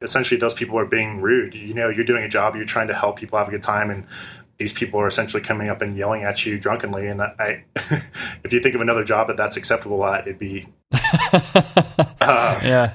essentially those people are being rude. You know, you're doing a job, you're trying to help people have a good time, and these people are essentially coming up and yelling at you drunkenly. And I, if you think of another job that that's acceptable at, it'd be. Uh, yeah.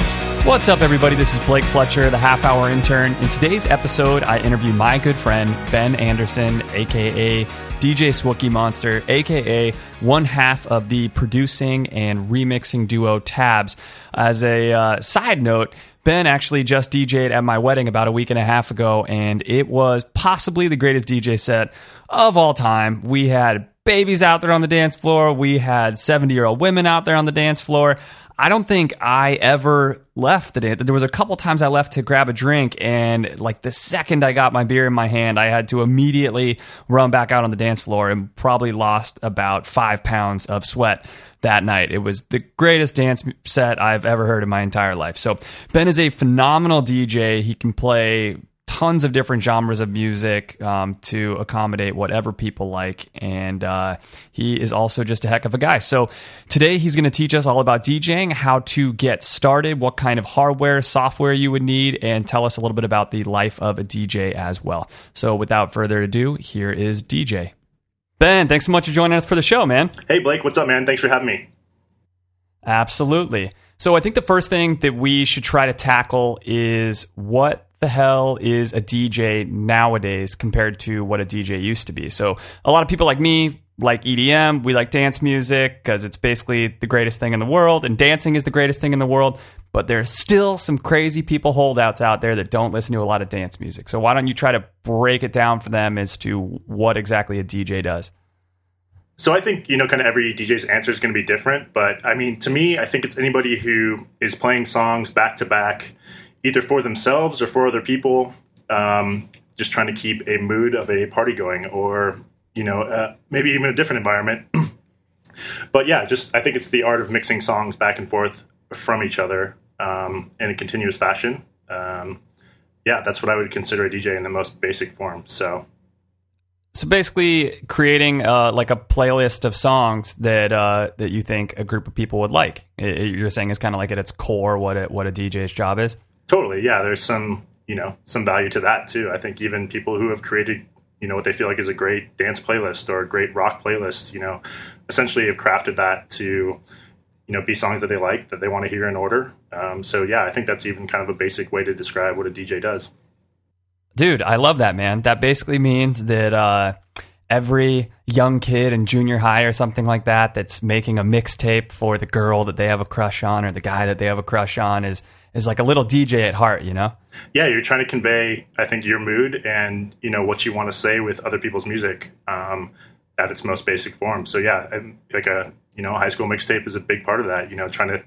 What's up, everybody? This is Blake Fletcher, the half hour intern. In today's episode, I interview my good friend, Ben Anderson, aka DJ Swookie Monster, aka one half of the producing and remixing duo Tabs. As a uh, side note, Ben actually just DJ'd at my wedding about a week and a half ago, and it was possibly the greatest DJ set of all time. We had babies out there on the dance floor, we had 70 year old women out there on the dance floor. I don't think I ever left the dance. There was a couple times I left to grab a drink, and like the second I got my beer in my hand, I had to immediately run back out on the dance floor and probably lost about five pounds of sweat that night. It was the greatest dance set I've ever heard in my entire life. So Ben is a phenomenal DJ. He can play tons of different genres of music um, to accommodate whatever people like. And uh, he is also just a heck of a guy. So today he's going to teach us all about DJing, how to get started, what kind of hardware, software you would need, and tell us a little bit about the life of a DJ as well. So without further ado, here is DJ. Ben, thanks so much for joining us for the show, man. Hey, Blake, what's up, man? Thanks for having me. Absolutely. So I think the first thing that we should try to tackle is what the hell is a DJ nowadays compared to what a DJ used to be. So a lot of people like me like EDM, we like dance music because it's basically the greatest thing in the world and dancing is the greatest thing in the world, but there's still some crazy people holdouts out there that don't listen to a lot of dance music. So why don't you try to break it down for them as to what exactly a DJ does? So I think you know, kind of every DJ's answer is going to be different. But I mean, to me, I think it's anybody who is playing songs back to back, either for themselves or for other people, um, just trying to keep a mood of a party going, or you know, uh, maybe even a different environment. but yeah, just I think it's the art of mixing songs back and forth from each other um, in a continuous fashion. Um, yeah, that's what I would consider a DJ in the most basic form. So So basically, creating uh, like a playlist of songs that uh, that you think a group of people would like. I- I- You're saying is kind of like at its core what a, what a DJ's job is. Totally, yeah. There's some, you know, some value to that too. I think even people who have created, you know, what they feel like is a great dance playlist or a great rock playlist, you know, essentially have crafted that to, you know, be songs that they like that they want to hear in order. Um, so yeah, I think that's even kind of a basic way to describe what a DJ does. Dude, I love that, man. That basically means that uh, every young kid in junior high or something like that that's making a mixtape for the girl that they have a crush on or the guy that they have a crush on is is like a little DJ at heart, you know? Yeah, you're trying to convey, I think, your mood and you know what you want to say with other people's music um, at its most basic form. So yeah, like a you know high school mixtape is a big part of that. You know, trying to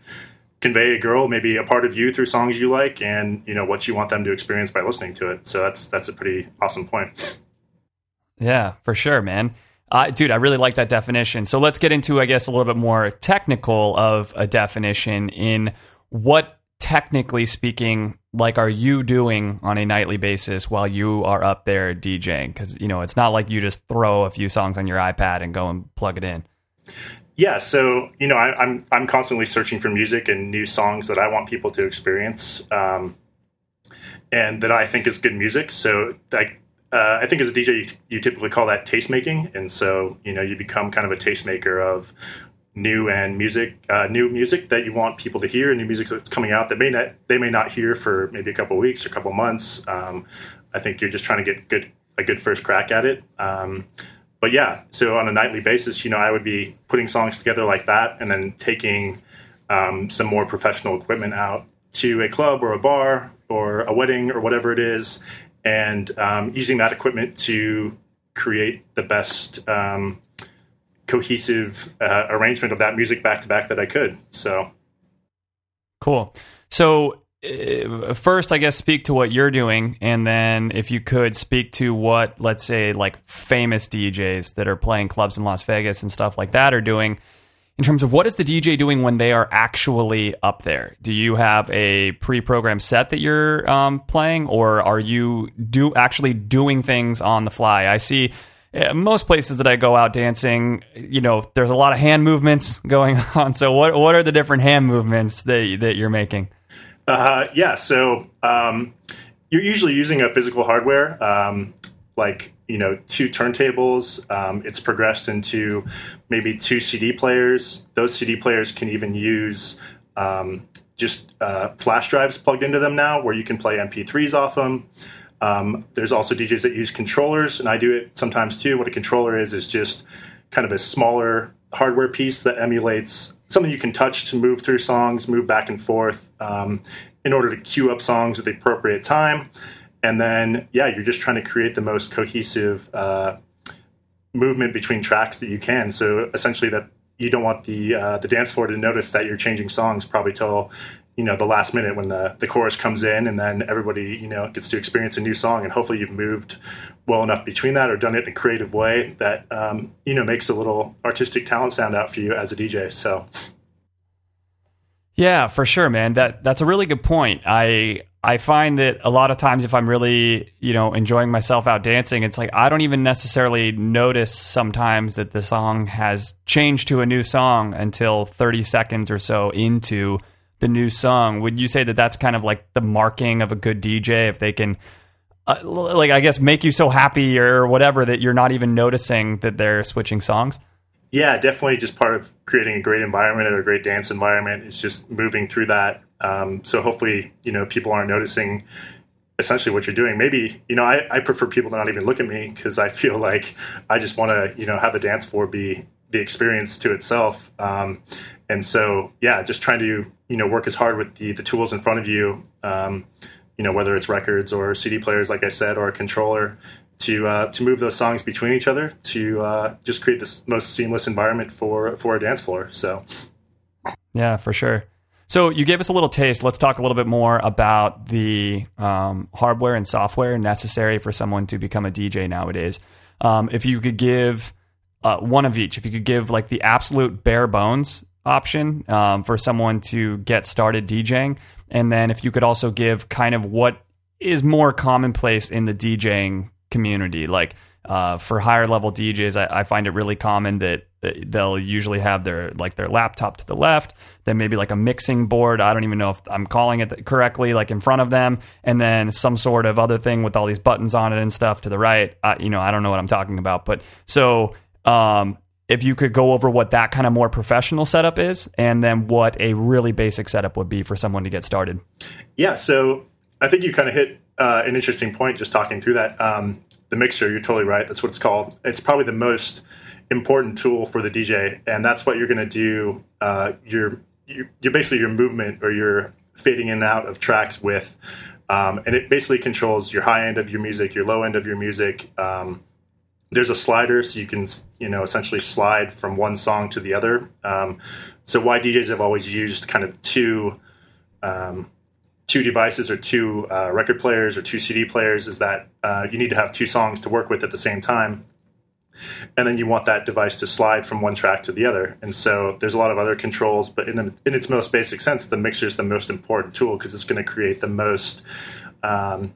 convey a girl maybe a part of you through songs you like and you know what you want them to experience by listening to it. So that's that's a pretty awesome point. Yeah, for sure, man. Uh, dude, I really like that definition. So let's get into, I guess, a little bit more technical of a definition in what, technically speaking, like are you doing on a nightly basis while you are up there DJing? Because you know it's not like you just throw a few songs on your iPad and go and plug it in. Yeah, so you know, I, I'm I'm constantly searching for music and new songs that I want people to experience, um, and that I think is good music. So, like, uh, I think as a DJ, you, you typically call that taste making, and so you know, you become kind of a tastemaker of new and music, uh, new music that you want people to hear, and new music that's coming out that may not they may not hear for maybe a couple weeks or a couple months. Um, I think you're just trying to get good a good first crack at it. Um, but yeah, so on a nightly basis, you know, I would be putting songs together like that, and then taking um, some more professional equipment out to a club or a bar or a wedding or whatever it is, and um, using that equipment to create the best um, cohesive uh, arrangement of that music back to back that I could. So Cool. So first, I guess, speak to what you're doing, and then if you could speak to what, let's say, like famous DJs that are playing clubs in Las Vegas and stuff like that are doing in terms of what is the DJ doing when they are actually up there? Do you have a pre-programmed set that you're um, playing, or are you do actually doing things on the fly? I see uh, most places that I go out dancing, you know, there's a lot of hand movements going on. So what what are the different hand movements that that you're making? Uh, yeah, so um, you're usually using a physical hardware. Um, like you know two turntables. Um, it's progressed into maybe two cd players. Those cd players can even use um, just uh, flash drives plugged into them now where you can play mp3s off them um, there's also djs that use controllers and i do it sometimes too. What a controller is is just kind of a smaller hardware piece that emulates something you can touch to move through songs move back and forth um, in order to queue up songs at the appropriate time. And then yeah you're just trying to create the most cohesive uh, movement between tracks that you can. So essentially that you don't want the uh, the dance floor to notice that you're changing songs probably till you know the last minute when the the chorus comes in and then everybody you know gets to experience a new song and hopefully you've moved well enough between that or done it in a creative way that um, you know makes a little artistic talent sound out for you as a dj so yeah, for sure, man. That that's a really good point. I I find that a lot of times if I'm really, you know, enjoying myself out dancing, it's like I don't even necessarily notice sometimes that the song has changed to a new song until 30 seconds or so into the new song. Would you say that that's kind of like the marking of a good DJ if they can uh, like I guess make you so happy or whatever that you're not even noticing that they're switching songs? Yeah, definitely. Just part of creating a great environment or a great dance environment is just moving through that. Um, so hopefully, you know, people aren't noticing essentially what you're doing. Maybe, you know, I, I prefer people to not even look at me because I feel like I just want to, you know, have the dance floor be the experience to itself. Um, and so, yeah, just trying to, you know, work as hard with the, the tools in front of you, um, you know, whether it's records or CD players, like I said, or a controller, to uh, to move those songs between each other to uh, just create this most seamless environment for for a dance floor. So, yeah, for sure. So you gave us a little taste. Let's talk a little bit more about the um, hardware and software necessary for someone to become a DJ nowadays. Um, if you could give uh, one of each, if you could give like the absolute bare bones option um, for someone to get started DJing, and then if you could also give kind of what is more commonplace in the DJing community. Like uh, for higher level DJs, I, I, find it really common that they'll usually have their like their laptop to the left, then maybe like a mixing board. I don't even know if I'm calling it correctly, like in front of them, and then some sort of other thing with all these buttons on it and stuff to the right. I, you know, I don't know what I'm talking about, but so. Um, if you could go over what that kind of more professional setup is and then what a really basic setup would be for someone to get started. Yeah, so I think you kind of hit uh, an interesting point just talking through that. Um, the mixer, you're totally right. That's what it's called. It's probably the most important tool for the DJ, and that's what you're going to do. Uh, your, you're basically your movement or your fading in and out of tracks with, um, and it basically controls your high end of your music, your low end of your music. Um, there's a slider, so you can you know essentially slide from one song to the other. Um, so why DJs have always used kind of two um, two devices or two uh, record players or two CD players is that uh, you need to have two songs to work with at the same time. And then you want that device to slide from one track to the other. And so there's a lot of other controls, but in, the, in its most basic sense, the mixer is the most important tool because it's going to create the most um,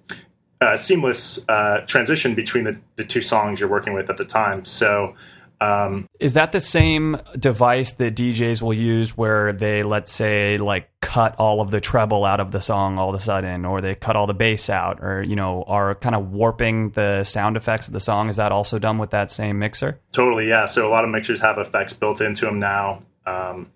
uh, seamless uh, transition between the, the two songs you're working with at the time. So um, is that the same device that DJs will use where they, let's say, like cut all of the treble out of the song all of a sudden, or they cut all the bass out, or, you know, are kind of warping the sound effects of the song? Is that also done with that same mixer? Totally, yeah. So a lot of mixers have effects built into them now. Um,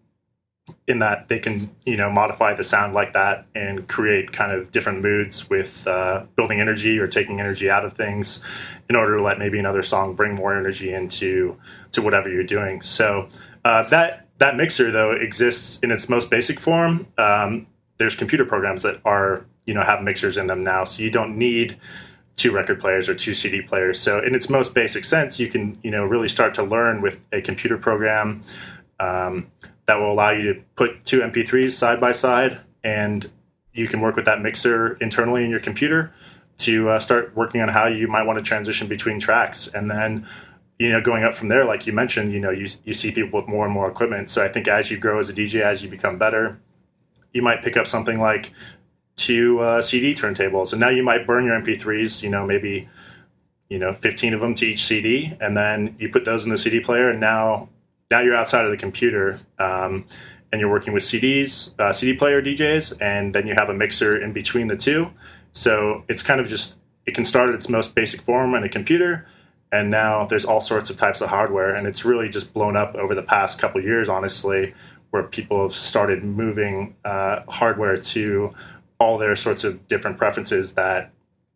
in that they can you know modify the sound like that and create kind of different moods with uh, building energy or taking energy out of things in order to let maybe another song bring more energy into to whatever you're doing so uh, that that mixer though exists in its most basic form um, there's computer programs that are you know have mixers in them now so you don't need two record players or two CD players. So in its most basic sense, you can you know really start to learn with a computer program. Um, that will allow you to put two MP3s side by side and you can work with that mixer internally in your computer to uh, start working on how you might want to transition between tracks, and then you know going up from there, like you mentioned, you know you you see people with more and more equipment. So I think as you grow as a DJ, as you become better, you might pick up something like two uh, CD turntables, and now you might burn your MP3s. You know maybe you know 15 of them to each CD, and then you put those in the CD player, and now now you're outside of the computer. Um, and you're working with CDs, uh, CD player DJs, and then you have a mixer in between the two. So it's kind of just it can start at its most basic form on a computer, and now there's all sorts of types of hardware, and it's really just blown up over the past couple years, honestly, where people have started moving uh, hardware to all their sorts of different preferences that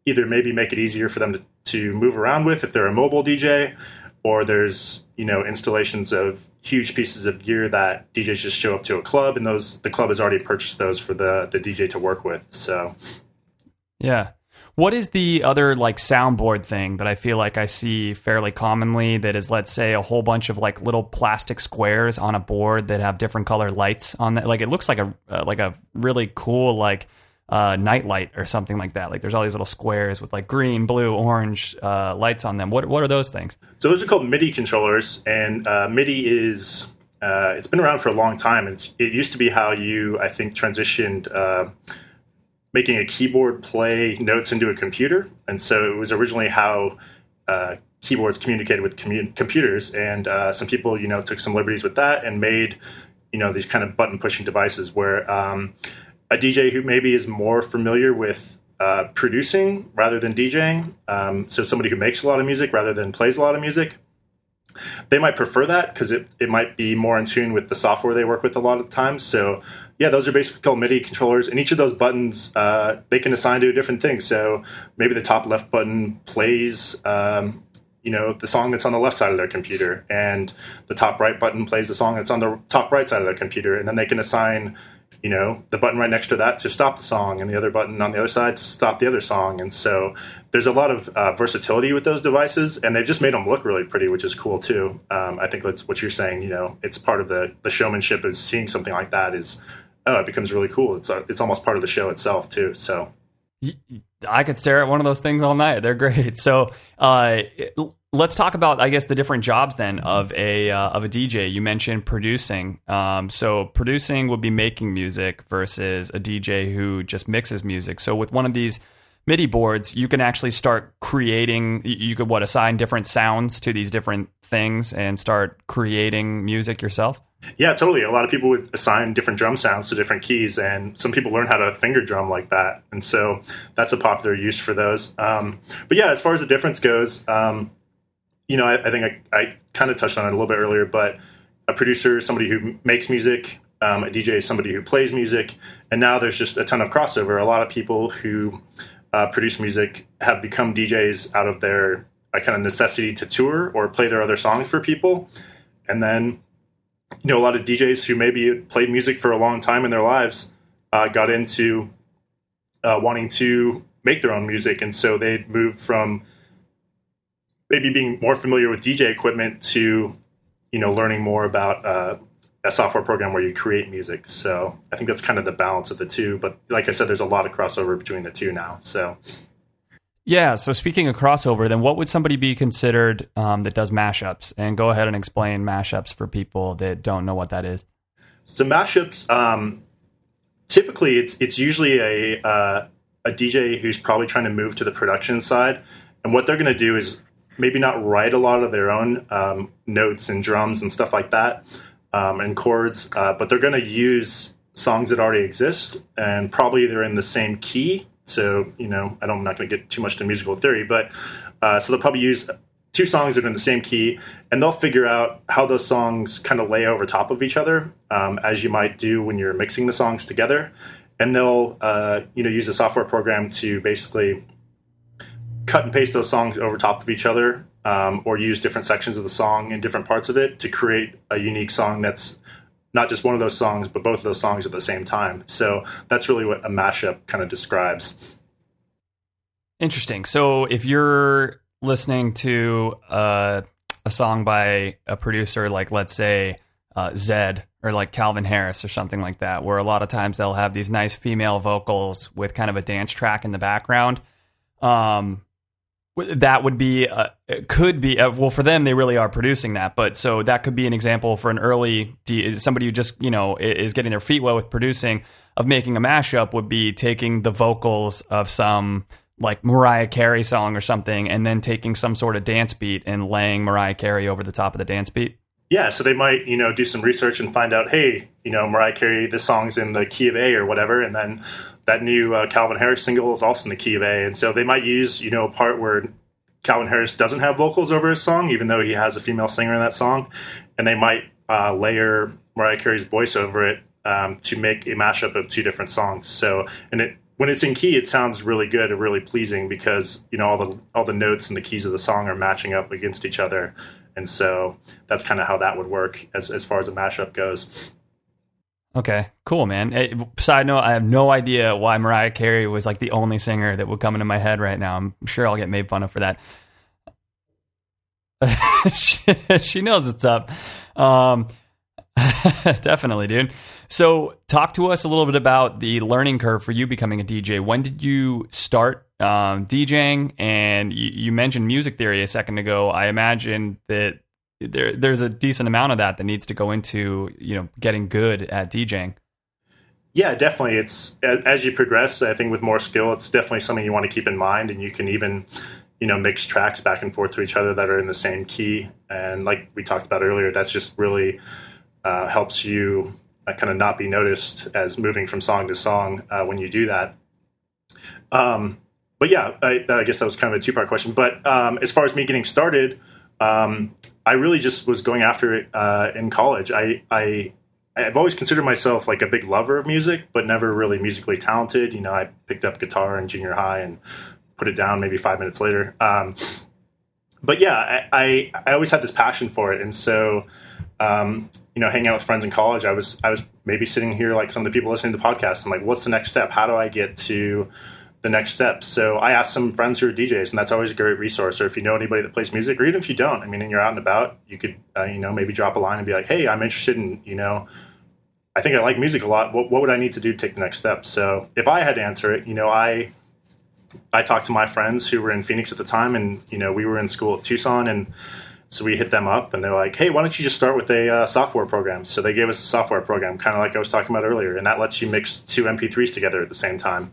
either maybe make it easier for them to, to move around with if they're a mobile DJ, or there's you know installations of huge pieces of gear that DJs just show up to a club, and those the club has already purchased those for the the DJ to work with. So, yeah. What is the other like soundboard thing that I feel like I see fairly commonly that is let's say a whole bunch of like little plastic squares on a board that have different color lights on that like it looks like a uh, like a really cool like uh, nightlight or something like that. Like there's all these little squares with like green, blue, orange uh, lights on them. What what are those things? So those are called MIDI controllers, and uh, MIDI is uh, it's been around for a long time. It's, it used to be how you I think transitioned uh, making a keyboard play notes into a computer, and so it was originally how uh, keyboards communicated with computers. And some people you know took some liberties with that and made you know these kind of button pushing devices where um, a DJ who maybe is more familiar with uh, producing rather than DJing, um, so somebody who makes a lot of music rather than plays a lot of music, they might prefer that because it, it might be more in tune with the software they work with a lot of the times. So, yeah, those are basically called MIDI controllers, and each of those buttons uh, they can assign to a different thing. So maybe the top left button plays. Um, you know the song that's on the left side of their computer and the top right button plays the song that's on the top right side of their computer and then they can assign you know, the button right next to that to stop the song, and the other button on the other side to stop the other song. And so there's a lot of uh, versatility with those devices, and they've just made them look really pretty, which is cool too. Um, I think that's what you're saying. You know, it's part of the the showmanship is seeing something like that is oh, it becomes really cool. It's uh, it's almost part of the show itself too. So. I could stare at one of those things all night. They're great. So, uh, let's talk about i guess the different jobs then of a uh, of a dj you mentioned producing. Um, so producing would be making music versus a dj who just mixes music. So with one of these midi boards you can actually start creating you could what assign different sounds to these different things and start creating music yourself? Yeah totally. A lot of people would assign different drum sounds to different keys and some people learn how to finger drum like that. And so that's a popular use for those. Um, but yeah as far as the difference goes um, you know, I, I think I, I kind of touched on it a little bit earlier, but a producer, is somebody who makes music, um, a DJ is somebody who plays music, and now there's just a ton of crossover. A lot of people who uh, produce music have become DJs out of their uh, kind of necessity to tour or play their other songs for people, and then you know a lot of DJs who maybe played music for a long time in their lives uh, got into uh, wanting to make their own music, and so they moved from maybe being more familiar with DJ equipment to, you know, learning more about uh, a software program where you create music. So I think that's kind of the balance of the two. But like I said, there's a lot of crossover between the two now. So. Yeah. So speaking of crossover, then what would somebody be considered um, that does mashups? And go ahead and explain mashups for people that don't know what that is. So mashups, um, typically, it's it's usually a uh, a DJ who's probably trying to move to the production side, and what they're going to do is maybe not write a lot of their own um, notes and drums and stuff like that um, and chords, uh, but they're going to use songs that already exist and probably they're in the same key. So, you know, I don't, I'm not going to get too much to musical theory, but uh, so they'll probably use two songs that are in the same key and they'll figure out how those songs kind of lay over top of each other um, as you might do when you're mixing the songs together. And they'll, uh, you know, use a software program to basically cut and paste those songs over top of each other um, or use different sections of the song in different parts of it to create a unique song that's not just one of those songs, but both of those songs at the same time. So that's really what a mashup kind of describes. Interesting. So if you're listening to uh, a song by a producer like, let's say, uh, Zedd or like Calvin Harris or something like that, where a lot of times they'll have these nice female vocals with kind of a dance track in the background. Um, that would be uh, could be uh, well for them they really are producing that but so that could be an example for an early somebody who just you know is getting their feet wet with producing of making a mashup would be taking the vocals of some like Mariah Carey song or something and then taking some sort of dance beat and laying Mariah Carey over the top of the dance beat Yeah, so they might, you know, do some research and find out, hey, you know, Mariah Carey, this song's in the key of A or whatever, and then that new uh, Calvin Harris single is also in the key of A, and so they might use, you know, a part where Calvin Harris doesn't have vocals over his song, even though he has a female singer in that song, and they might uh, layer Mariah Carey's voice over it um, to make a mashup of two different songs. So, and it when it's in key, it sounds really good and really pleasing because you know all the all the notes and the keys of the song are matching up against each other, and so that's kind of how that would work as as far as a mashup goes. Okay, cool, man. Eh, side note, I have no idea why Mariah Carey was like the only singer that would come into my head right now. I'm sure I'll get made fun of for that. she, she knows what's up. Um, definitely, dude. So, talk to us a little bit about the learning curve for you becoming a DJ. When did you start um, DJing? And you, you mentioned music theory a second ago. I imagine that there, there's a decent amount of that that needs to go into you know getting good at DJing. Yeah, definitely. It's as you progress. I think with more skill, it's definitely something you want to keep in mind, and you can even, you know, mix tracks back and forth to each other that are in the same key. And like we talked about earlier, that's just really uh, helps you kind of not be noticed as moving from song to song uh, when you do that. Um, but yeah, I, I guess that was kind of a two part question. But um, as far as me getting started, um, I really just was going after it uh, in college. I, I I've always considered myself like a big lover of music, but never really musically talented. You know, I picked up guitar in junior high and put it down maybe five minutes later. Um, but yeah, I, I, I always had this passion for it, and so um, you know, hanging out with friends in college, I was I was maybe sitting here like some of the people listening to the podcast. I'm like, what's the next step? How do I get to the next step? So I asked some friends who are DJs, and that's always a great resource. Or if you know anybody that plays music, or even if you don't, I mean, and you're out and about, you could uh, you know maybe drop a line and be like, hey, I'm interested in you know. I think I like music a lot. What, what would I need to do to take the next step? So if I had to answer it, you know, I I talked to my friends who were in Phoenix at the time, and you know, we were in school at Tucson, and so we hit them up, and they're like, "Hey, why don't you just start with a uh, software program?" So they gave us a software program, kind of like I was talking about earlier, and that lets you mix two MP3s together at the same time.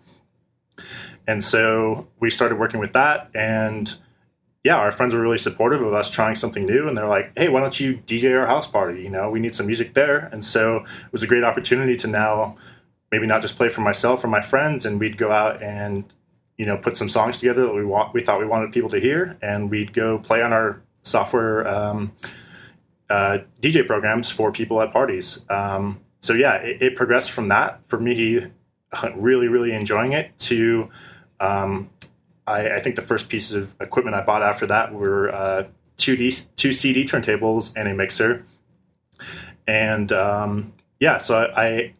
And so we started working with that, and yeah, our friends were really supportive of us trying something new, and they're like, "Hey, why don't you DJ our house party? You know, we need some music there." And so it was a great opportunity to now maybe not just play for myself or my friends, and we'd go out and you know put some songs together that we want we thought we wanted people to hear, and we'd go play on our software um, uh, DJ programs for people at parties. Um, so yeah, it, it progressed from that for me, really really enjoying it to. Um, I, I think the first pieces of equipment I bought after that were uh, two D, two CD turntables and a mixer, and um, yeah, so I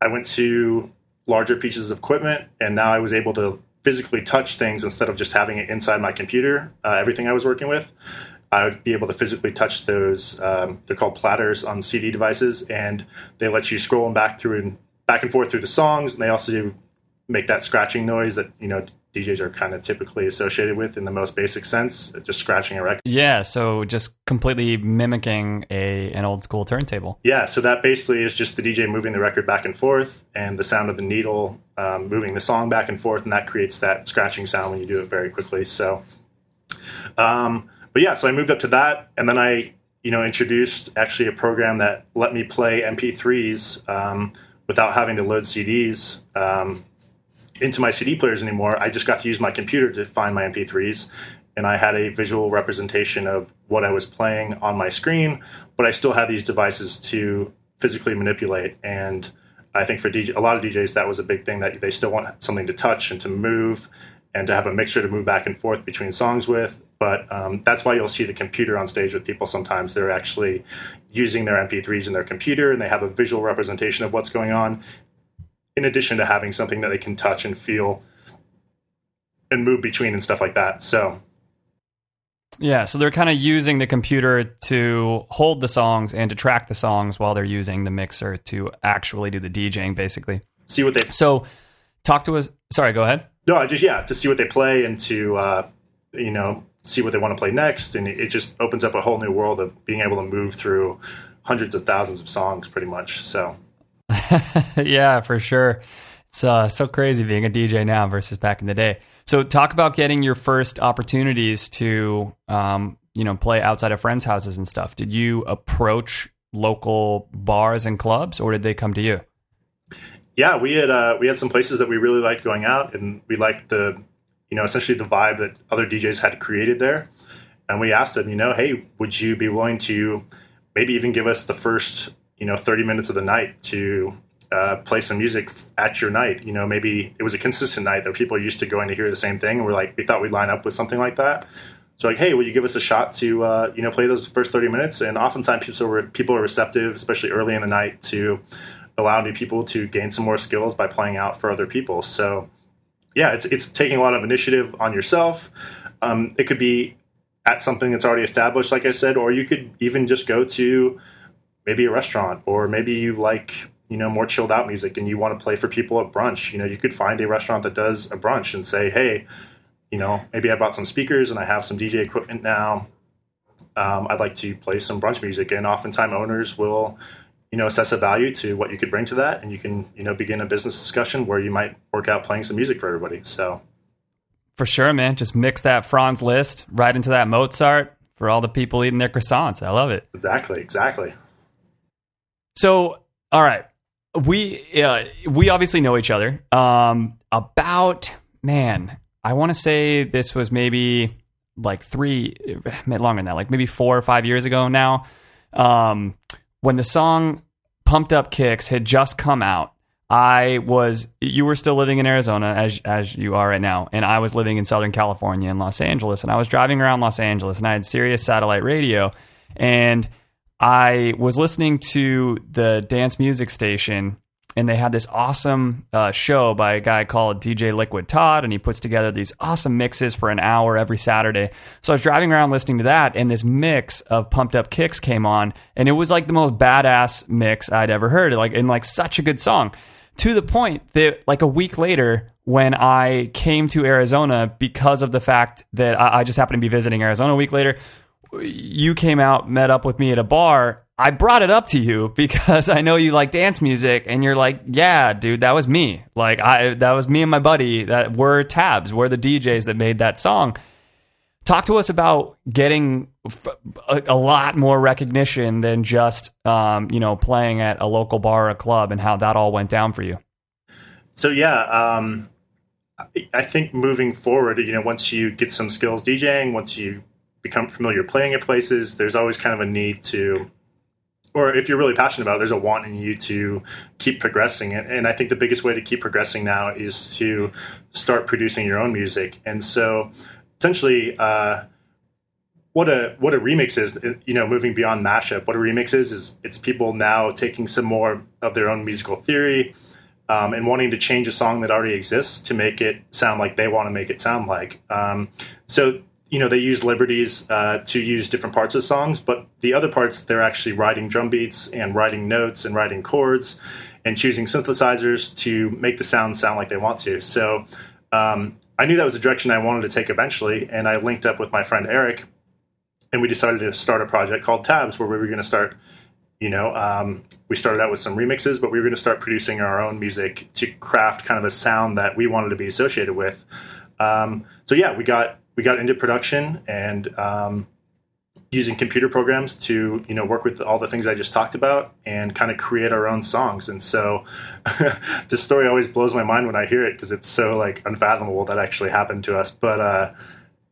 I went to larger pieces of equipment, and now I was able to physically touch things instead of just having it inside my computer. Uh, everything I was working with, I would be able to physically touch those. Um, they're called platters on CD devices, and they let you scroll them back through and back and forth through the songs, and they also do make that scratching noise that you know DJs are kind of typically associated with in the most basic sense, just scratching a record. Yeah, so just completely mimicking a an old school turntable. Yeah, so that basically is just the DJ moving the record back and forth, and the sound of the needle um, moving the song back and forth, and that creates that scratching sound when you do it very quickly. So, um, but yeah, so I moved up to that, and then I, you know, introduced actually a program that let me play MP3s um, without having to load CDs um, into my CD players anymore. I just got to use my computer to find my MP3s, and I had a visual representation of what I was playing on my screen, but I still had these devices to physically manipulate. And I think for DJ, a lot of DJs, that was a big thing that they still want something to touch and to move and to have a mixer to move back and forth between songs with. But um, that's why you'll see the computer on stage with people sometimes. They're actually using their MP3s in their computer and they have a visual representation of what's going on, in addition to having something that they can touch and feel and move between and stuff like that. So, Yeah, so they're kind of using the computer to hold the songs and to track the songs while they're using the mixer to actually do the DJing, basically. See what they So, talk to us. Sorry, go ahead. No, I just yeah to see what they play and to uh, you know see what they want to play next, and it just opens up a whole new world of being able to move through hundreds of thousands of songs, pretty much. So yeah, for sure. It's uh, so crazy being a DJ now versus back in the day. So, talk about getting your first opportunities to, um, you know, play outside of friends' houses and stuff. Did you approach local bars and clubs, or did they come to you? Yeah, we had uh, we had some places that we really liked going out, and we liked the you know essentially the vibe that other DJs had created there. And we asked them, you know, hey, would you be willing to maybe even give us the first you know 30 minutes of the night to uh, play some music at your night? You know, maybe it was a consistent night that people are used to going to hear the same thing, and we're like, we thought we'd line up with something like that. So like, hey, will you give us a shot to uh, you know play those first thirty minutes? And oftentimes people are people are receptive, especially early in the night, to allow new people to gain some more skills by playing out for other people. So yeah, it's it's taking a lot of initiative on yourself. Um, it could be at something that's already established, like I said, or you could even just go to maybe a restaurant, or maybe you like you know more chilled out music and you want to play for people at brunch. You know, you could find a restaurant that does a brunch and say, hey, you know, maybe I bought some speakers and I have some DJ equipment now. Um, I'd like to play some brunch music, and oftentimes owners will, you know, assess a value to what you could bring to that, and you can, you know, begin a business discussion where you might work out playing some music for everybody. So, For sure, man. Just mix that Franz Liszt right into that Mozart for all the people eating their croissants. I love it. exactly, exactly. So, all right, we uh, we obviously know each other. Um, about man, I want to say this was maybe like three, longer than that, like maybe four or five years ago now. Um, when the song "Pumped Up Kicks" had just come out, I was you were still living in Arizona as as you are right now, and I was living in Southern California in Los Angeles, and I was driving around Los Angeles, and I had Sirius satellite radio, and I was listening to the dance music station, and they had this awesome uh, show by a guy called DJ Liquid Todd, and he puts together these awesome mixes for an hour every Saturday. So I was driving around listening to that, and this mix of pumped up kicks came on, and it was like the most badass mix I'd ever heard, like and like such a good song. To the point that like a week later, when I came to Arizona because of the fact that I, I just happened to be visiting Arizona a week later, you came out, met up with me at a bar. I brought it up to you because I know you like dance music, and you're like, "Yeah, dude, that was me. Like, I that was me and my buddy that were tabs, were the DJs that made that song." Talk to us about getting a lot more recognition than just, um, you know, playing at a local bar or a club, and how that all went down for you. So yeah, um, I think moving forward, you know, once you get some skills DJing, once you become familiar playing at places, there's always kind of a need to, or if you're really passionate about it, there's a want in you to keep progressing. And, and I think the biggest way to keep progressing now is to start producing your own music. And so, essentially, uh, what a what a remix is, you know, moving beyond mashup. What a remix is is it's people now taking some more of their own musical theory um, and wanting to change a song that already exists to make it sound like they want to make it sound like. Um, so you know they use liberties uh, to use different parts of songs, but the other parts they're actually writing drum beats and writing notes and writing chords and choosing synthesizers to make the sound sound like they want to. So um, I knew that was a direction I wanted to take eventually, and I linked up with my friend Eric, and we decided to start a project called Tabs, where we were going to start. You know, um, we started out with some remixes, but we were going to start producing our own music to craft kind of a sound that we wanted to be associated with. Um, so yeah, we got we got into production and um, using computer programs to you know work with all the things I just talked about and kind of create our own songs. And so this story always blows my mind when I hear it because it's so like unfathomable that actually happened to us. But uh,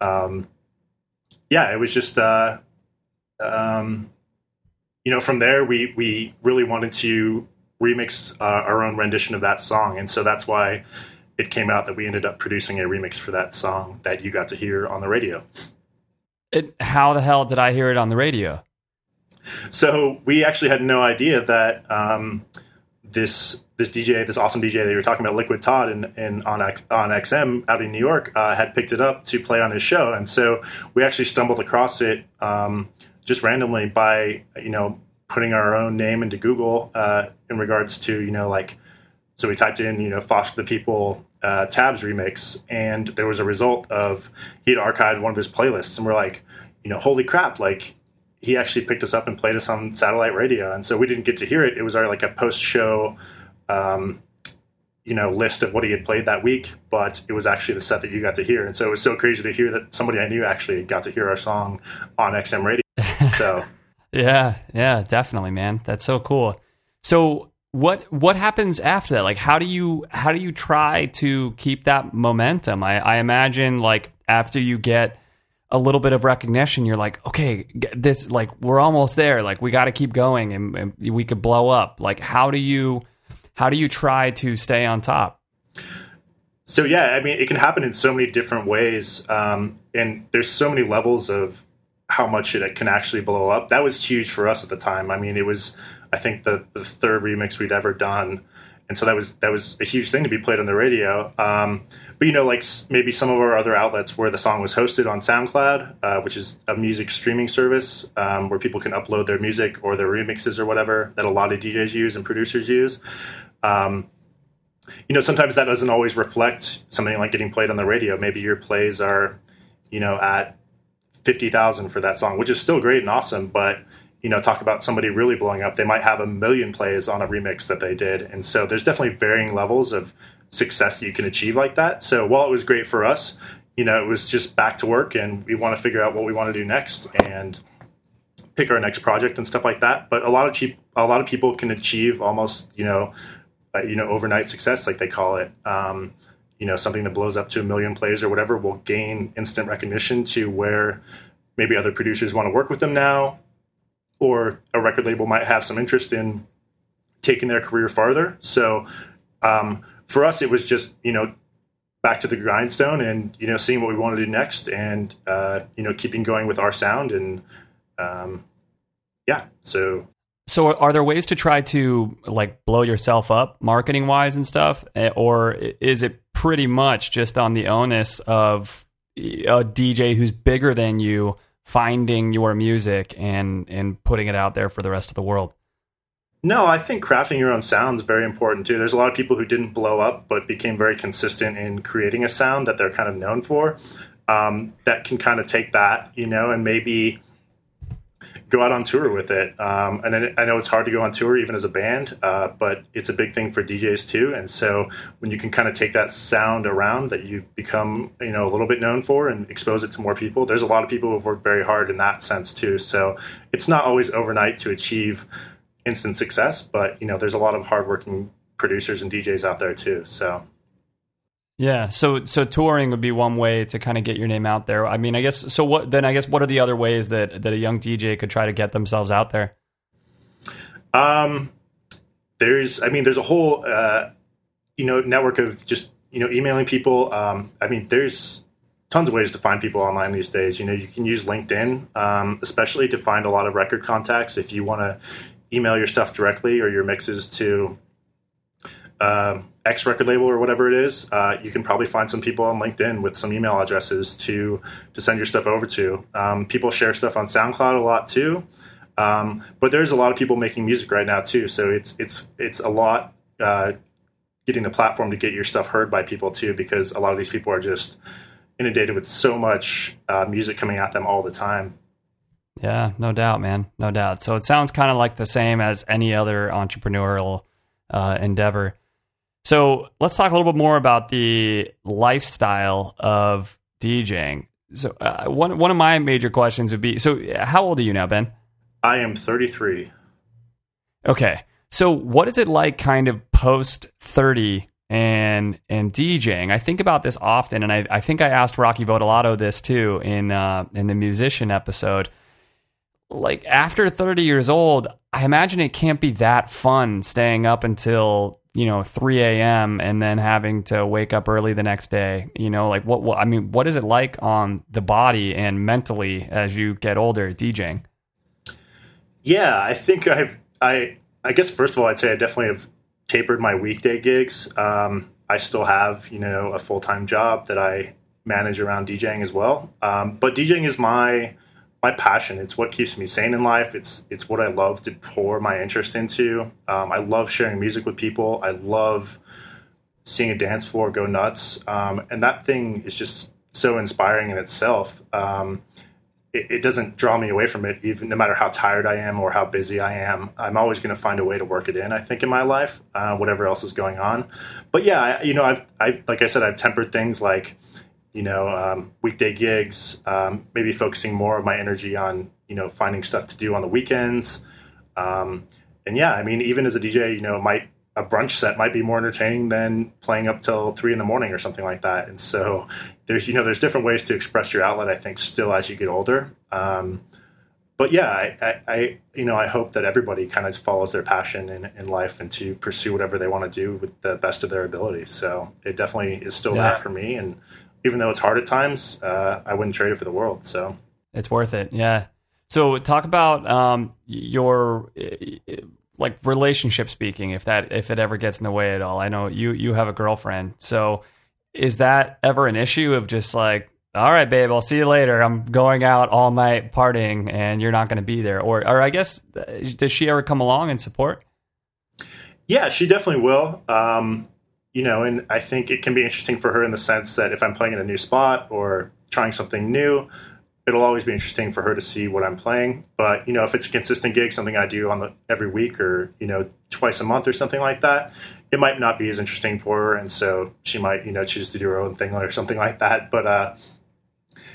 um, yeah, it was just uh, um, you know from there we we really wanted to remix uh, our own rendition of that song, and so that's why it came out that we ended up producing a remix for that song that you got to hear on the radio. It, how the hell did I hear it on the radio? So we actually had no idea that um, this this DJ, this awesome DJ that you were talking about, Liquid Todd, and, and on X, on XM out in New York, uh, had picked it up to play on his show, and so we actually stumbled across it um, just randomly by you know putting our own name into Google uh, in regards to you know like so we typed in you know Foster the People uh, tabs remix, and there was a result of he had archived one of his playlists, and we're like, you know, holy crap, like he actually picked us up and played us on satellite radio, and so we didn't get to hear it. It was our like a post show. Um, you know, list of what he had played that week, but it was actually the set that you got to hear, and so it was so crazy to hear that somebody I knew actually got to hear our song on XM radio. So Yeah, yeah, definitely, man. That's so cool. So what what happens after that? Like how do you how do you try to keep that momentum? I, I imagine like after you get a little bit of recognition, you're like, okay, this like we're almost there. Like we got to keep going, and, and we could blow up. Like how do you how do you try to stay on top? So yeah, I mean, it can happen in so many different ways, um, and there's so many levels of how much it can actually blow up. That was huge for us at the time. I mean, it was, I think, the, the third remix we'd ever done, and so that was that was a huge thing to be played on the radio. Um, but you know, like maybe some of our other outlets where the song was hosted on SoundCloud, uh, which is a music streaming service um, where people can upload their music or their remixes or whatever that a lot of DJs use and producers use. Um, you know, sometimes that doesn't always reflect something like getting played on the radio. Maybe your plays are, you know, at fifty thousand for that song, which is still great and awesome. But you know, talk about somebody really blowing up. They might have a million plays on a remix that they did, and so there's definitely varying levels of success that you can achieve like that. So while it was great for us, you know, it was just back to work, and we want to figure out what we want to do next and pick our next project and stuff like that. But a lot of cheap, a lot of people can achieve almost, you know, uh, you know, overnight success, like they call it. Um, you know, something that blows up to a million plays or whatever will gain instant recognition to where maybe other producers want to work with them now, or a record label might have some interest in taking their career farther. So um, for us, it was just you know back to the grindstone and you know seeing what we want to do next and uh, you know keeping going with our sound and um, yeah. So So are there ways to try to like blow yourself up marketing wise and stuff, Eh, or is it pretty much just on the onus of a DJ who's bigger than you finding your music and and putting it out there for the rest of the world? No, I think crafting your own sound is very important too. There's a lot of people who didn't blow up but became very consistent in creating a sound that they're kind of known for. Um, that can kind of take that, you know, and maybe go out on tour with it. Um, and I, know it's hard to go on tour even as a band, uh, but it's a big thing for DJs too. And so when you can kind of take that sound around that you've become, you know, a little bit known for and expose it to more people, there's a lot of people who've worked very hard in that sense too. So it's not always overnight to achieve instant success, but you know, there's a lot of hardworking producers and DJs out there too. So Yeah, so so touring would be one way to kind of get your name out there. I mean, I guess so. What then? I guess what are the other ways that that a young DJ could try to get themselves out there? Um, there's, I mean, there's a whole, uh, you know, network of just, you know, emailing people. Um, I mean, there's tons of ways to find people online these days. You know, you can use LinkedIn, um, especially to find a lot of record contacts. If you want to email your stuff directly or your mixes to um, X record label or whatever it is, uh, you can probably find some people on LinkedIn with some email addresses to to send your stuff over to. Um, people share stuff on SoundCloud a lot too. Um, but there's a lot of people making music right now too, so it's it's it's a lot uh, getting the platform to get your stuff heard by people too, because a lot of these people are just inundated with so much uh, music coming at them all the time. Yeah, no doubt, man, no doubt. So it sounds kind of like the same as any other entrepreneurial uh, endeavor. So let's talk a little bit more about the lifestyle of DJing. So uh, one one of my major questions would be: So how old are you now, Ben? I am 33. Okay. So what is it like kind of post 30 and and DJing? I think about this often and I, I think I asked Rocky Vodolato this too in uh, in the musician episode. Like after 30 years old, I imagine it can't be that fun staying up until you know 3 a.m. and then having to wake up early the next day. You know, like what, what I mean, what is it like on the body and mentally as you get older DJing? Yeah, I think I've I I guess first of all I'd say I definitely have tapered my weekday gigs. Um, I still have, you know, a full time job that I manage around DJing as well. Um, but DJing is my my passion. It's what keeps me sane in life. It's it's what I love to pour my interest into. Um, I love sharing music with people. I love seeing a dance floor go nuts, um, and that thing is just so inspiring in itself. Um, it, it, doesn't draw me away from it, even no matter how tired I am or how busy I am. I'm always going to find a way to work it in. I think in my life, uh, whatever else is going on. But yeah, I, you know, I've, I like I said, I've tempered things like you know, um, weekday gigs, um, maybe focusing more of my energy on, you know, finding stuff to do on the weekends. Um, and yeah, I mean, even as a DJ, you know, might a brunch set might be more entertaining than playing up till three in the morning or something like that. And so there's, you know, there's different ways to express your outlet. I think still as you get older. Um, but yeah, I, I, I, you know, I hope that everybody kind of follows their passion in, in life and to pursue whatever they want to do with the best of their ability. So it definitely is still yeah. that for me. And even though it's hard at times, uh, I wouldn't trade it for the world. So it's worth it. Yeah. So talk about um, your like relationship speaking, if that if it ever gets in the way at all. I know you you have a girlfriend, so is that ever an issue of just like, all right, babe, I'll see you later. I'm going out all night partying, and you're not going to be there, or or I guess does she ever come along and support? Yeah, she definitely will. Um, you know, and I think it can be interesting for her in the sense that if I'm playing in a new spot or trying something new, it'll always be interesting for her to see what I'm playing. But you know, if it's a consistent gig, something I do on the every week or you know twice a month or something like that, it might not be as interesting for her, and so she might you know choose to do her own thing or something like that. But uh,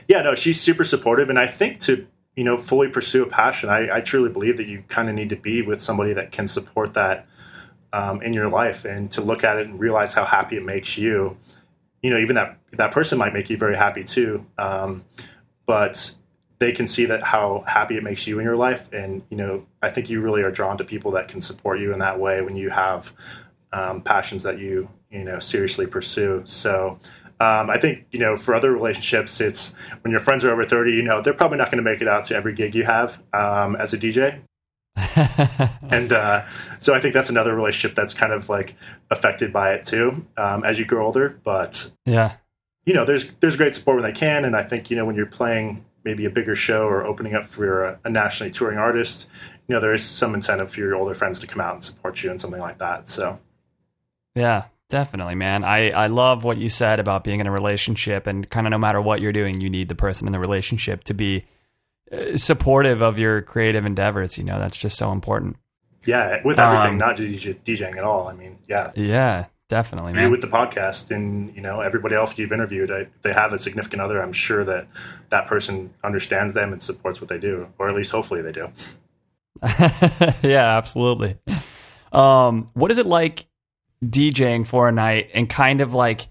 yeah, no, she's super supportive, and I think to you know fully pursue a passion, I, I truly believe that you kind of need to be with somebody that can support that um, in your life and to look at it and realize how happy it makes you. You know, even that that person might make you very happy too, um, but they can see that how happy it makes you in your life. And you know, I think you really are drawn to people that can support you in that way when you have um, passions that you you know seriously pursue. So. Um, I think you know for other relationships, it's when your friends are over thirty. You know they're probably not going to make it out to every gig you have um, as a DJ. and uh, so I think that's another relationship that's kind of like affected by it too um, as you grow older. But yeah, you know, there's there's great support when they can, and I think you know when you're playing maybe a bigger show or opening up for a, a nationally touring artist, you know, there is some incentive for your older friends to come out and support you and something like that. So yeah, Definitely, man. I, I love what you said about being in a relationship and kind of no matter what you're doing, you need the person in the relationship to be supportive of your creative endeavors. You know, that's just so important. Yeah, with everything, um, not just DJing at all. I mean, yeah, yeah, definitely. Man. With the podcast and you know everybody else you've interviewed, I, they have a significant other, I'm sure that that person understands them and supports what they do, or at least hopefully they do. yeah, absolutely. Um, what is it like DJing for a night and kind of like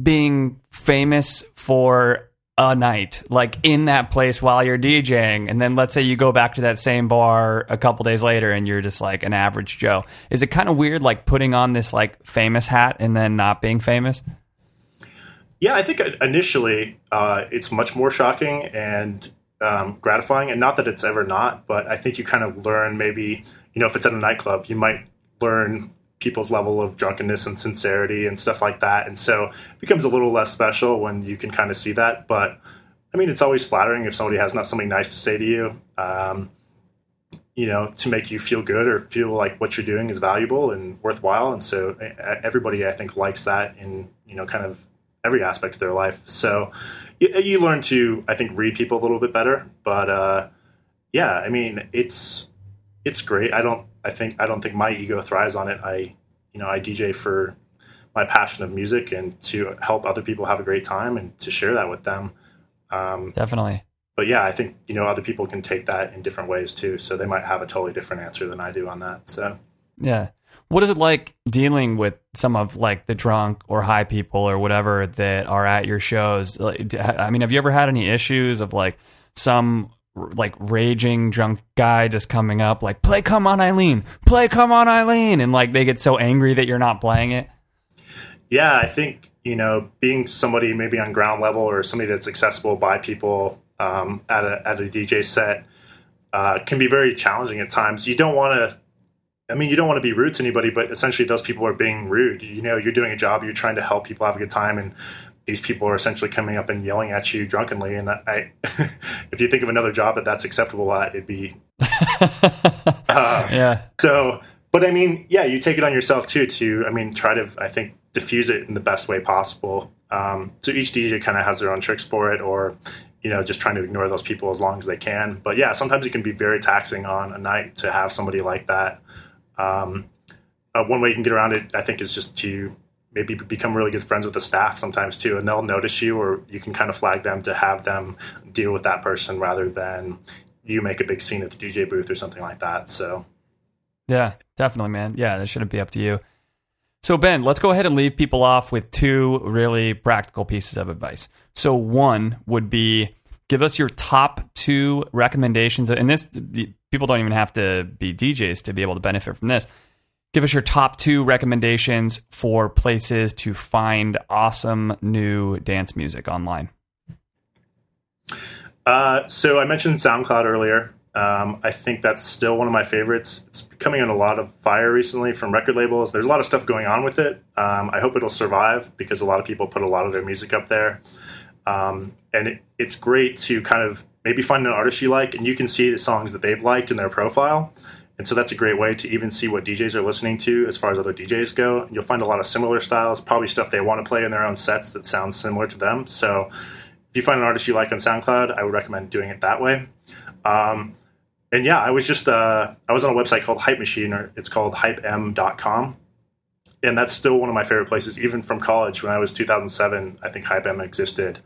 being famous for a night, like in that place while you're DJing, and then let's say you go back to that same bar a couple days later and you're just like an average Joe. Is it kind of weird, like putting on this like famous hat and then not being famous? Yeah, I think initially uh, it's much more shocking and um, gratifying, and not that it's ever not, but I think you kind of learn maybe you know if it's at a nightclub, you might learn people's level of drunkenness and sincerity and stuff like that. And so it becomes a little less special when you can kind of see that. But I mean, it's always flattering if somebody has not something nice to say to you, um, you know, to make you feel good or feel like what you're doing is valuable and worthwhile. And so everybody, I think, likes that in, you know, kind of every aspect of their life. So you, you learn to, I think, read people a little bit better. But uh, yeah, I mean, it's it's great. I don't I think I don't think my ego thrives on it. I you know I DJ for my passion of music and to help other people have a great time and to share that with them. Um, Definitely. But yeah, I think you know other people can take that in different ways too. So they might have a totally different answer than I do on that. So yeah. What is it like dealing with some of like the drunk or high people or whatever that are at your shows? I mean, have you ever had any issues of like some like raging drunk guy just coming up like play come on Eileen play come on Eileen and like they get so angry that you're not playing it yeah I think you know being somebody maybe on ground level or somebody that's accessible by people um, at a at a DJ set uh, can be very challenging at times you don't want to I mean, you don't want to be rude to anybody, but essentially those people are being rude. You know, you're doing a job, you're trying to help people have a good time, and these people are essentially coming up and yelling at you drunkenly. And I, if you think of another job that that's acceptable at, it'd be. uh, Yeah. So, but I mean, yeah, you take it on yourself too. To I mean, try to I think diffuse it in the best way possible. Um, so each DJ kind of has their own tricks for it, or you know, just trying to ignore those people as long as they can. But yeah, sometimes it can be very taxing on a night to have somebody like that. Um, uh, one way you can get around it, I think, is just to maybe become really good friends with the staff sometimes too, and they'll notice you, or you can kind of flag them to have them deal with that person rather than you make a big scene at the DJ booth or something like that. So. Yeah, definitely, man. Yeah, that shouldn't be up to you. So, Ben, let's go ahead and leave people off with two really practical pieces of advice. So, one would be give us your top two recommendations. And this, people don't even have to be DJs to be able to benefit from this. Give us your top two recommendations for places to find awesome new dance music online. Uh, so I mentioned SoundCloud earlier. Um, I think that's still one of my favorites. It's coming on a lot of fire recently from record labels. There's a lot of stuff going on with it. Um, I hope it'll survive because a lot of people put a lot of their music up there. Um, and it, it's great to kind of maybe find an artist you like and you can see the songs that they've liked in their profile. And so that's a great way to even see what DJs are listening to as far as other DJs go. You'll find a lot of similar styles, probably stuff they want to play in their own sets that sounds similar to them. So if you find an artist you like on SoundCloud, I would recommend doing it that way. Um, and yeah, I was just uh, I was on a website called Hype Machine, or it's called hypem.com. And that's still one of my favorite places, even from college when I was 2007. I think HypeM existed.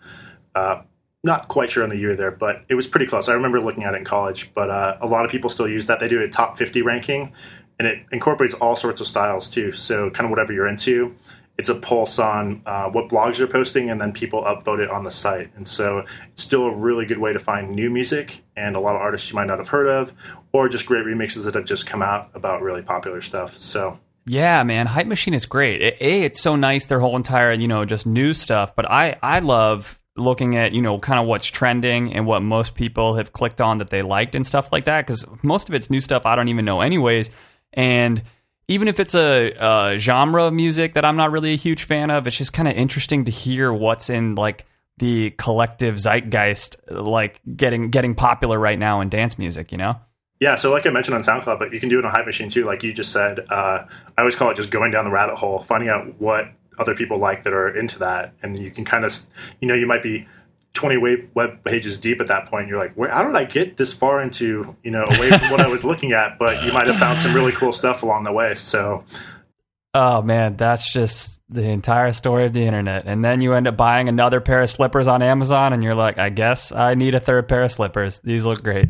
Uh, not quite sure on the year there, but it was pretty close. I remember looking at it in college, but uh, a lot of people still use that. They do a top 50 ranking, and it incorporates all sorts of styles too. So, kind of whatever you're into it's a pulse on uh, what blogs are posting, and then people upvote it on the site. And so it's still a really good way to find new music and a lot of artists you might not have heard of, or just great remixes that have just come out about really popular stuff. So. Yeah, man, Hype Machine is great. A, it's so nice their whole entire, you know, just new stuff. But I, I love looking at, you know, kind of what's trending and what most people have clicked on that they liked and stuff like that. Because most of it's new stuff I don't even know, anyways. And even if it's a, a genre of music that I'm not really a huge fan of, it's just kind of interesting to hear what's in like the collective zeitgeist, like getting getting popular right now in dance music. You know? Yeah. So like I mentioned on SoundCloud, but you can do it on Hype Machine too. Like you just said, uh, I always call it just going down the rabbit hole, finding out what other people like that are into that, and you can kind of, you know, you might be 20 web pages deep at that point. You're like where how did i get this far into you know away from what i was looking at? But you might have found some really cool stuff along the way. So oh man that's just the entire story of the internet. And then you end up buying another pair of slippers on amazon and you're like i guess i need a third pair of slippers. These look great.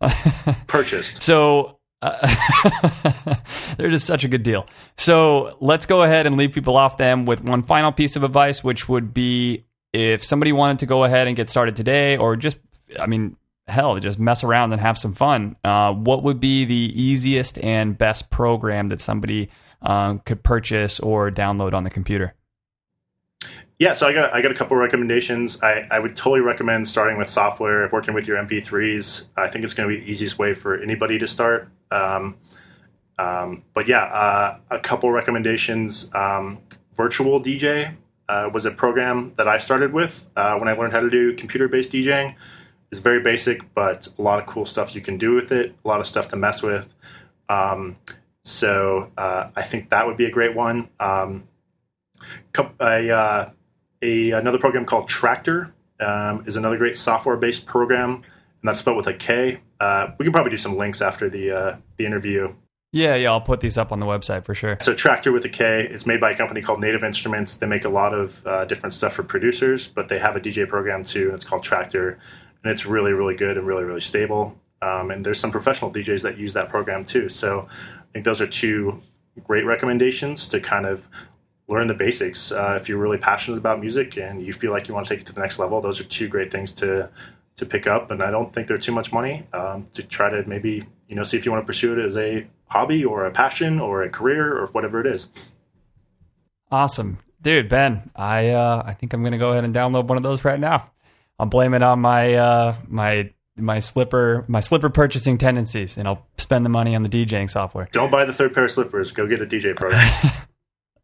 Purchased. So they're just such a good deal. So let's go ahead and leave people off them with one final piece of advice, which would be if somebody wanted to go ahead and get started today, or just, I mean, hell, just mess around and have some fun, uh, what would be the easiest and best program that somebody um, could purchase or download on the computer? Yeah, so I got I got a couple recommendations. I, I would totally recommend starting with software, working with your MP3s. I think it's going to be the easiest way for anybody to start. Um, um, but yeah, uh, a couple recommendations. Um, Virtual DJ uh, was a program that I started with uh, when I learned how to do computer-based DJing. It's very basic, but a lot of cool stuff you can do with it. A lot of stuff to mess with. Um, so uh, I think that would be a great one. Um, a, uh, a, another program called Traktor um, is another great software-based program, and that's spelled with a K. Uh, we can probably do some links after the uh, the interview yeah, yeah, I'll put these up on the website for sure. So Traktor with a K, it's made by a company called Native Instruments. They make a lot of uh, different stuff for producers, but they have a DJ program too, and it's called Traktor, and it's really, really good and really, really stable. Um, and there's some professional DJs that use that program too. So I think those are two great recommendations to kind of learn the basics. Uh, if you're really passionate about music and you feel like you want to take it to the next level, those are two great things to to pick up. And I don't think they're too much money um, to try to maybe you know see if you want to pursue it as a hobby or a passion or a career or whatever it is. Awesome. Dude, Ben, I uh, I think I'm gonna go ahead and download one of those right now. I'll blame it on my uh, my my slipper my slipper purchasing tendencies, and I'll spend the money on the DJing software. Don't buy the third pair of slippers. Go get a DJ program.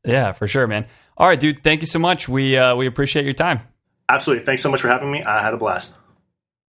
Yeah, for sure, man. All right, dude. Thank you so much. We uh, we appreciate your time. Absolutely. Thanks so much for having me. I had a blast.